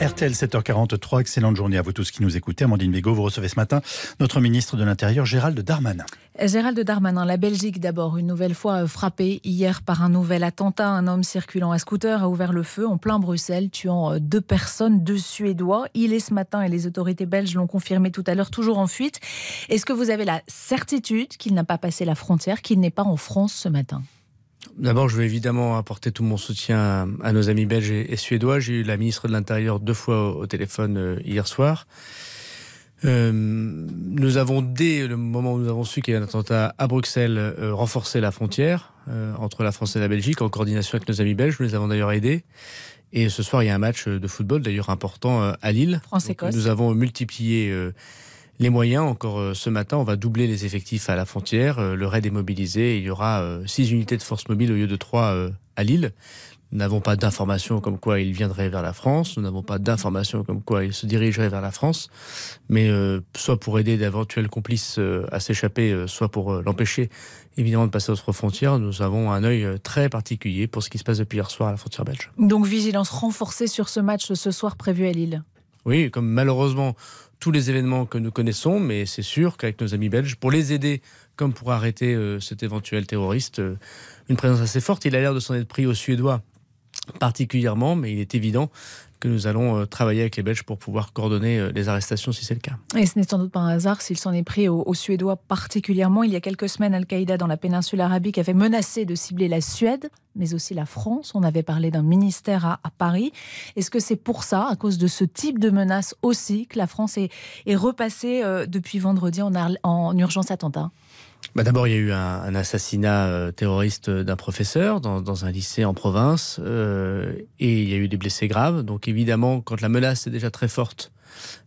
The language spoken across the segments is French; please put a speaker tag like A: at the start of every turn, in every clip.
A: RTL 7h43, excellente journée à vous tous qui nous écoutez. Amandine Bégaud, vous recevez ce matin notre ministre de l'Intérieur, Gérald Darmanin.
B: Gérald Darmanin, la Belgique d'abord, une nouvelle fois frappée hier par un nouvel attentat. Un homme circulant à scooter a ouvert le feu en plein Bruxelles, tuant deux personnes, deux Suédois. Il est ce matin et les autorités belges l'ont confirmé tout à l'heure, toujours en fuite. Est-ce que vous avez la certitude qu'il n'a pas passé la frontière, qu'il n'est pas en France ce matin?
C: D'abord, je veux évidemment apporter tout mon soutien à nos amis belges et, suédois. J'ai eu la ministre de l'Intérieur deux fois au, téléphone euh, hier soir. Euh, nous avons, dès le moment où nous avons su qu'il y avait un attentat à Bruxelles, euh, renforcé la frontière entre la France et la Belgique en coordination avec nos amis belges. Nous les avons d'ailleurs aidés. Et ce soir, il y a un match de football, d'ailleurs important, à Lille.
B: France-Écosse.
C: Nous avons multiplié les moyens, encore euh, ce matin, on va doubler les effectifs à la frontière. Euh, le raid est mobilisé. Il y aura euh, six unités de force mobile au lieu de trois à Lille. Nous n'avons pas d'informations comme quoi il viendrait vers la France. Nous n'avons pas d'informations comme quoi il se dirigerait vers la France. Mais soit pour aider d'éventuels complices à s'échapper, soit pour l'empêcher évidemment de passer autre frontière, nous avons un œil très particulier pour ce qui se passe depuis hier soir à la frontière belge.
B: Donc vigilance renforcée sur ce match ce soir prévu à Lille.
C: Oui, comme malheureusement tous les événements que nous connaissons, mais c'est sûr qu'avec nos amis belges, pour les aider comme pour arrêter euh, cet éventuel terroriste, euh, une présence assez forte. Il a l'air de s'en être pris aux Suédois particulièrement, mais il est évident que nous allons euh, travailler avec les Belges pour pouvoir coordonner euh, les arrestations si c'est le cas.
B: Et ce n'est sans doute pas un hasard s'il s'en est pris aux, Suédois particulièrement. Il y a quelques semaines, Al-Qaïda dans la péninsule arabique avait menacé de cibler la Suède, mais aussi la France. On avait parlé d'un ministère à, Paris. Est-ce que c'est pour ça, à cause de ce type de menace aussi, que la France est, repassée euh, depuis vendredi en, en urgence attentat?
C: Bah D'abord, il y a eu un, assassinat euh, terroriste d'un professeur dans, un lycée en province, euh, et il y a eu des blessés graves. Donc évidemment, quand la menace est déjà très forte,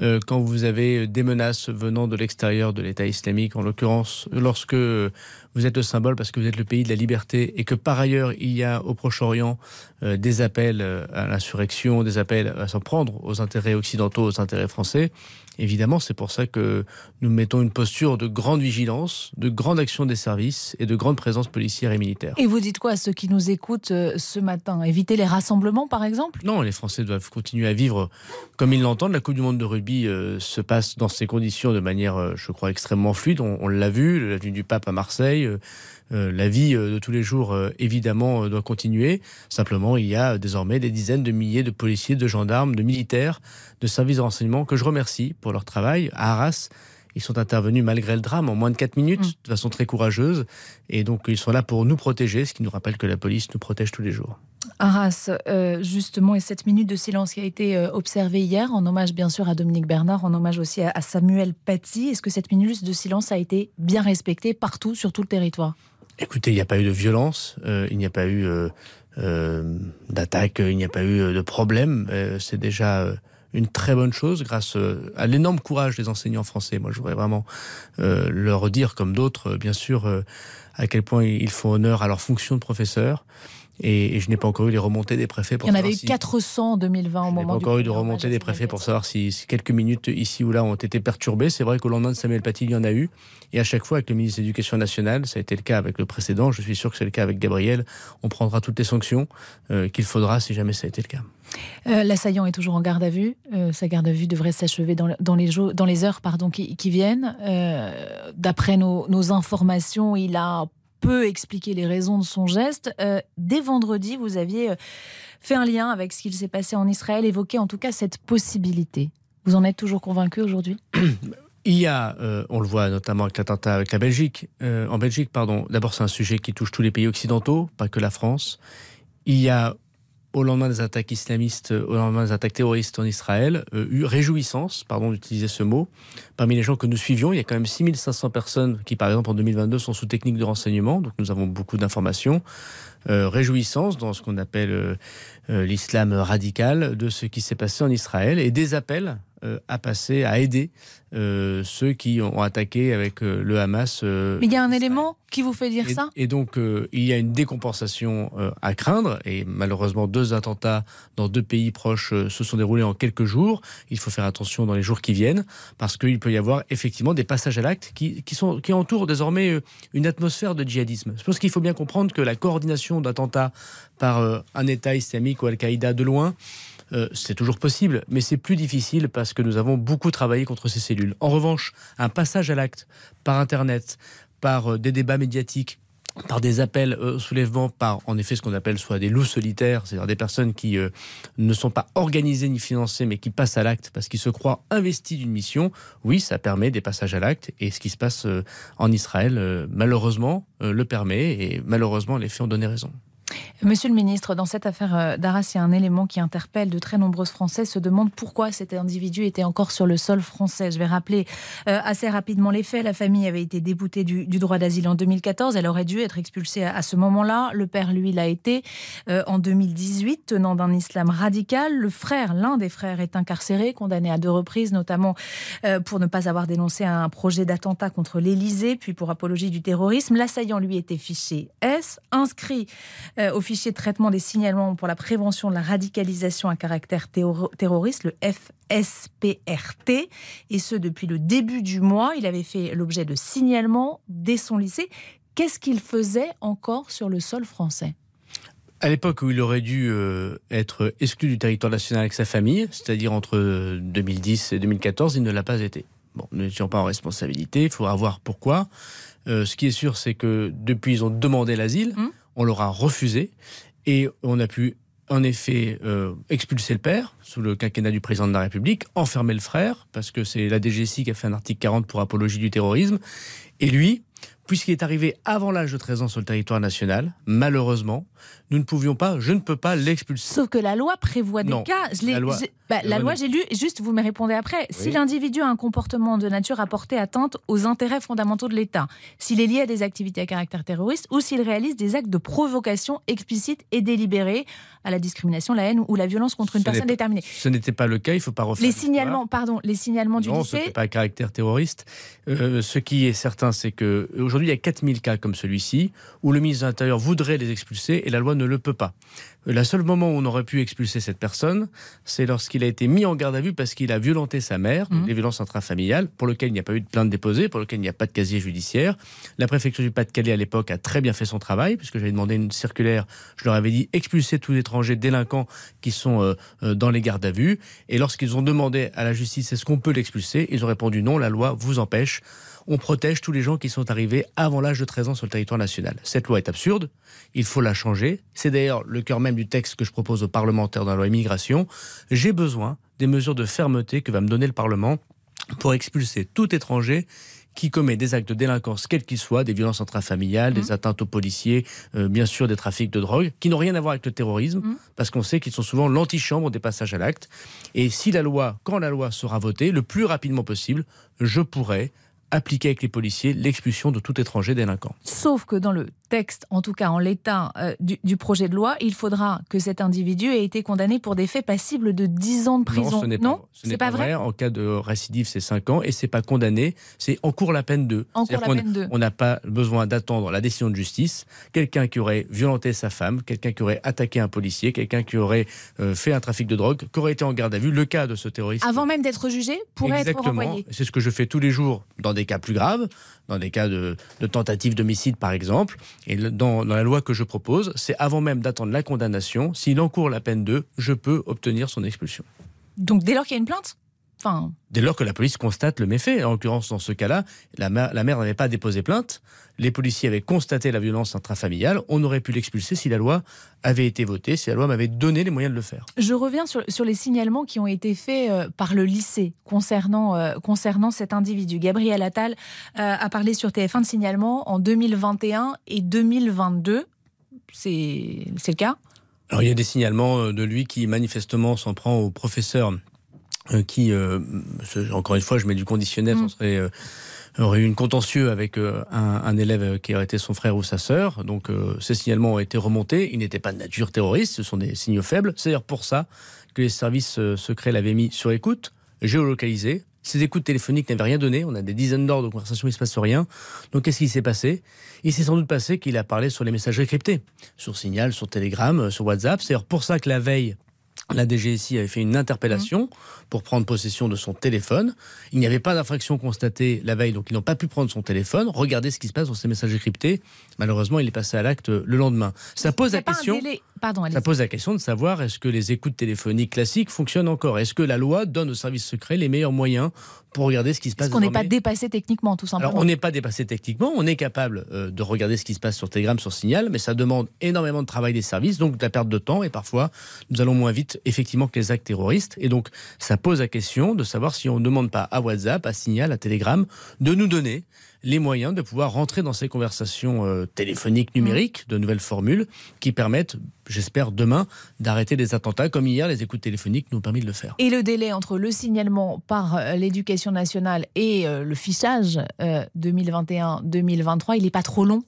C: euh, quand vous avez des menaces venant de l'extérieur de l'État islamique, en l'occurrence, lorsque vous êtes le symbole parce que vous êtes le pays de la liberté et que par ailleurs il y a au Proche-Orient des appels à l'insurrection, des appels à s'en prendre aux intérêts occidentaux, aux intérêts français, Évidemment, c'est pour ça que nous mettons une posture de grande vigilance, de grande action des services et de grande présence policière et militaire.
B: Et vous dites quoi à ceux qui nous écoutent euh, ce matin? Éviter les rassemblements, par exemple?
C: Non, les Français doivent continuer à vivre comme ils l'entendent. La Coupe du Monde de rugby euh, se passe dans ces conditions de manière, euh, je crois, extrêmement fluide. On, l'a vu, la venue du pape à Marseille. la vie de tous les jours, évidemment, doit continuer. Simplement, il y a désormais des dizaines de milliers de policiers, de gendarmes, de militaires de services de renseignement que je remercie pour leur travail. À Arras, ils sont intervenus malgré le drame en moins de 4 minutes, mm. de façon très courageuse. Et donc, ils sont là pour nous protéger, ce qui nous rappelle que la police nous protège tous les jours.
B: Arras, euh, justement, et cette minute de silence qui a été euh, observée hier, en hommage bien sûr à Dominique Bernard, en hommage aussi à, Samuel Paty. Est-ce que cette minute de silence a été bien respectée partout, sur tout le territoire?
C: Écoutez, il n'y a pas eu de violence, euh, il n'y a pas eu d'attaque, il n'y a pas eu de problème. C'est déjà une très bonne chose grâce à l'énorme courage des enseignants français. Moi, je voudrais vraiment leur dire, comme d'autres, bien sûr, à quel point ils font honneur à leur fonction de professeur. Et, je n'ai pas encore eu les remontées des préfets
B: pour Il y en avait eu 400 en 2020 au moment
C: du. pas encore eu de remontées des préfets pour savoir si, quelques minutes ici ou là ont été perturbées. C'est vrai qu'au lendemain de Samuel Paty, il y en a eu. Et à chaque fois, avec le ministre de l'Éducation nationale, ça a été le cas avec le précédent, je suis sûr que c'est le cas avec Gabriel, on prendra toutes les sanctions qu'il faudra si jamais ça a été le cas.
B: Euh, l'assaillant est toujours en garde à vue. Euh, sa garde à vue devrait s'achever dans, les dans, les heures pardon, qui, viennent. Euh, d'après nos, informations, il a peu expliqué les raisons de son geste. dès vendredi, vous aviez fait un lien avec ce qu'il s'est passé en Israël, évoqué en tout cas cette possibilité. Vous en êtes toujours convaincu aujourd'hui?
C: Il y a, on le voit notamment avec l'attentat avec la Belgique, en Belgique, pardon. D'abord, c'est un sujet qui touche tous les pays occidentaux, pas que la France. Il y a au lendemain des attaques islamistes, au lendemain des attaques terroristes en Israël, euh, eu réjouissance, pardon d'utiliser ce mot, parmi les gens que nous suivions. Il y a quand même 6500 personnes qui, par exemple, en 2022, sont sous technique de renseignement, donc nous avons beaucoup d'informations. Euh, réjouissance dans ce qu'on appelle euh, l'islam radical de ce qui s'est passé en Israël et des appels à passer, à aider ceux qui ont attaqué avec le Hamas.
B: Mais il y a un élément qui vous fait dire ça
C: Et donc, il y a une décompensation à craindre. Et malheureusement, deux attentats dans deux pays proches se sont déroulés en quelques jours. Il faut faire attention dans les jours qui viennent, parce qu'il peut y avoir effectivement des passages à l'acte qui, qui, sont, qui entourent désormais une atmosphère de djihadisme. Je pense qu'il faut bien comprendre que la coordination d'attentats par un État islamique ou Al-Qaïda de loin, euh, c'est toujours possible, mais c'est plus difficile parce que nous avons beaucoup travaillé contre ces cellules. En revanche, un passage à l'acte par Internet, par euh, des débats médiatiques, par des appels au soulèvement, par en effet ce qu'on appelle soit des loups solitaires, c'est-à-dire des personnes qui euh, ne sont pas organisées ni financées, mais qui passent à l'acte parce qu'ils se croient investis d'une mission, oui, ça permet des passages à l'acte. Et ce qui se passe en Israël, malheureusement, le permet. Et malheureusement, les faits ont donné raison.
B: Monsieur le ministre, dans cette affaire euh, d'Arras, il y a un élément qui interpelle de très nombreux Français, se demandent pourquoi cet individu était encore sur le sol français. Je vais rappeler euh, assez rapidement les faits. La famille avait été déboutée du, droit d'asile en 2014. Elle aurait dû être expulsée à, ce moment-là. Le père, lui, l'a été euh, en 2018, tenant d'un islam radical. Le frère, l'un des frères, est incarcéré, condamné à deux reprises, notamment pour ne pas avoir dénoncé un projet d'attentat contre l'Élysée, puis pour apologie du terrorisme. L'assaillant, lui, était fiché S, inscrit au fichier de traitement des signalements pour la prévention de la radicalisation à caractère terroriste, le FSPRT, et ce depuis le début du mois. Il avait fait l'objet de signalements dès son lycée. Qu'est-ce qu'il faisait encore sur le sol français?
C: À l'époque où il aurait dû euh, être exclu du territoire national avec sa famille, c'est-à-dire entre 2010 et 2014, il ne l'a pas été. Bon, nous n'étions pas en responsabilité, il faudra voir pourquoi. Euh, ce qui est sûr, c'est que depuis, ils ont demandé l'asile. Hum on leur a refusé et on a pu en effet euh, expulser le père sous le quinquennat du président de la République, enfermer le frère, parce que c'est la DGSI qui a fait un article 40 pour apologie du terrorisme, et lui, puisqu'il est arrivé avant l'âge de 13 ans sur le territoire national, malheureusement, nous ne pouvions pas, je ne peux pas l'expulser.
B: Sauf que la loi prévoit des cas. Je la loi, bah, j'ai lu, juste vous me répondez après. Si l'individu a un comportement de nature à porter atteinte aux intérêts fondamentaux de l'État, s'il est lié à des activités à caractère terroriste ou s'il réalise des actes de provocation explicite et délibérée à la discrimination, la haine ou la violence contre une personne déterminée.
C: Ce n'était pas le cas, il ne faut pas refaire.
B: Les signalements, pardon, les signalements du
C: non,
B: lycée.
C: Non, ce pas à caractère terroriste. Euh, ce qui est certain, c'est que aujourd'hui il y a 4000 cas comme celui-ci où le ministre de l'Intérieur voudrait les expulser et la loi ne le peut pas. Le seul moment où on aurait pu expulser cette personne, c'est lorsqu'il a été mis en garde à vue parce qu'il a violenté sa mère, mmh. des violences intrafamiliales, pour lesquelles il n'y a pas eu de plainte déposée, pour lesquelles il n'y a pas de casier judiciaire. La préfecture du Pas-de-Calais à l'époque a très bien fait son travail, puisque j'avais demandé une circulaire, je leur avais dit expulser tous les étrangers délinquants qui sont euh, euh, dans les gardes à vue. Et lorsqu'ils ont demandé à la justice est-ce qu'on peut l'expulser, ils ont répondu non, la loi vous empêche on protège tous les gens qui sont arrivés avant l'âge de 13 ans sur le territoire national. Cette loi est absurde, il faut la changer. C'est d'ailleurs le cœur même du texte que je propose aux parlementaires dans la loi immigration. J'ai besoin des mesures de fermeté que va me donner le Parlement pour expulser tout étranger qui commet des actes de délinquance, quels qu'ils soient, des violences intrafamiliales, des mmh. atteintes aux policiers, euh, bien sûr des trafics de drogue, qui n'ont rien à voir avec le terrorisme, mmh. parce qu'on sait qu'ils sont souvent l'antichambre des passages à l'acte. Et si la loi, quand la loi sera votée, le plus rapidement possible, je pourrai appliquer avec les policiers l'expulsion de tout étranger délinquant.
B: Sauf que dans le texte, en tout cas en l'état euh, du, projet de loi, il faudra que cet individu ait été condamné pour des faits passibles de 10 ans de prison.
C: Non, ce n'est pas, ce n'est pas, vrai. En cas de récidive, c'est 5 ans et c'est pas condamné, c'est en cours la peine de.
B: En cours la peine de.
C: On n'a pas besoin d'attendre la décision de justice. Quelqu'un qui aurait violenté sa femme, quelqu'un qui aurait attaqué un policier, quelqu'un qui aurait euh, fait un trafic de drogue, qui aurait été en garde à vue, le cas de ce terroriste.
B: Avant même d'être jugé, pourrait être renvoyé.
C: C'est ce que je fais tous les jours dans des cas plus graves, dans des cas de, tentative d'homicide par exemple. Et dans, la loi que je propose, c'est avant même d'attendre la condamnation, s'il encourt la peine de, je peux obtenir son expulsion.
B: Donc dès lors qu'il y a une plainte?
C: Enfin... Dès lors que la police constate le méfait. En l'occurrence, dans ce cas-là, la mère, la mère n'avait pas déposé plainte. Les policiers avaient constaté la violence intrafamiliale. On aurait pu l'expulser si la loi avait été votée, si la loi m'avait donné les moyens de le faire.
B: Je reviens sur, sur les signalements qui ont été faits euh, par le lycée concernant, euh, concernant cet individu. Gabriel Attal euh, a parlé sur TF1 de signalements en 2021 et 2022. C'est le cas?
C: Alors, il y a des signalements de lui qui manifestement s'en prend au professeur euh, qui, euh, encore une fois, je mets du conditionnel, mm. serait euh, aurait eu une contentieux avec un, un, élève qui aurait été son frère ou sa sœur. Donc ces signalements ont été remontés. Ils n'étaient pas de nature terroriste, ce sont des signaux faibles. C'est d'ailleurs pour ça que les services secrets l'avaient mis sur écoute. géolocalisés. Ces écoutes téléphoniques n'avaient rien donné. On a des dizaines d'heures de conversation, il ne se passe rien. Donc qu'est-ce qui s'est passé? Il s'est sans doute passé qu'il a parlé sur les messages cryptés, sur Signal, sur Telegram, sur WhatsApp. C'est pour ça que la veille, la DGSI avait fait une interpellation mmh. pour prendre possession de son téléphone. Il n'y avait pas d'infraction constatée la veille, donc ils n'ont pas pu prendre son téléphone, regarder ce qui se passe dans ces messages cryptés. Malheureusement, il est passé à l'acte le lendemain. Ça pose la question. Ça pose la question de savoir est-ce que les écoutes téléphoniques classiques fonctionnent encore? Est-ce que la loi donne aux services secrets les meilleurs moyens pour regarder ce qui se passe.
B: Parce qu'on n'est pas dépassé techniquement, tout simplement.
C: Alors, on n'est pas dépassé techniquement, on est capable euh, de regarder ce qui se passe sur Telegram, sur Signal, mais ça demande énormément de travail des services, donc de la perte de temps, et parfois, nous allons moins vite, effectivement, que les actes terroristes. Et donc, ça pose la question de savoir si on ne demande pas à WhatsApp, à Signal, à Telegram, de nous donner les moyens de pouvoir rentrer dans ces conversations euh, téléphoniques numériques, de nouvelles formules qui permettent, j'espère, demain d'arrêter des attentats comme hier, les écoutes téléphoniques nous ont permis de le faire.
B: Et le délai entre le signalement par euh, l'éducation nationale et euh, le fichage 2021-2023, il n'est pas trop long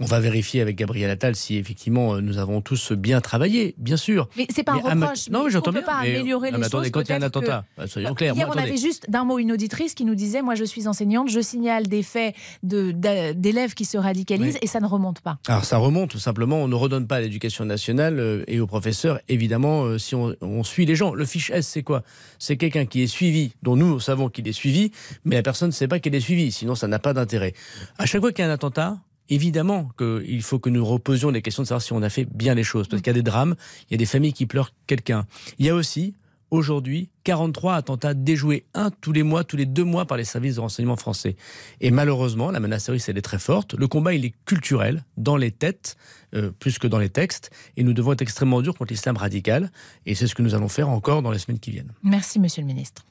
C: on va vérifier avec Gabriel Attal si effectivement euh, nous avons tous bien travaillé, bien sûr.
B: Mais c'est pas un reproche. Non, mais j'entends bien. Pas améliorer les choses.
C: quand il y a un attentat, bah, soyons clairs.
B: Hier, on avait juste d'un mot une auditrice qui nous disait Moi, je suis enseignante, je signale des faits d'élèves qui se radicalisent et ça ne remonte pas.
C: Alors, ça remonte, tout simplement. On ne redonne pas à l'éducation nationale euh, et aux professeurs, évidemment, euh, si on, on suit les gens. Le fiche S, c'est quoi? C'est quelqu'un qui est suivi, dont nous, nous savons qu'il est suivi, mais la personne ne sait pas qu'il est suivi. Sinon, ça n'a pas d'intérêt. À chaque fois qu'il y a un attentat, évidemment qu'il faut que nous reposions les questions de savoir si on a fait bien les choses. Parce qu'il y a des drames, il y a des familles qui pleurent quelqu'un. Il y a aussi, aujourd'hui, 43 attentats déjoués, un tous les mois, tous les deux mois par les services de renseignement français. Et malheureusement, la menace terroriste, elle est très forte. Le combat, il est culturel, dans les têtes, euh, plus que dans les textes. Et nous devons être extrêmement durs contre l'islam radical. Et c'est ce que nous allons faire encore dans les semaines qui viennent.
B: Merci, monsieur le ministre.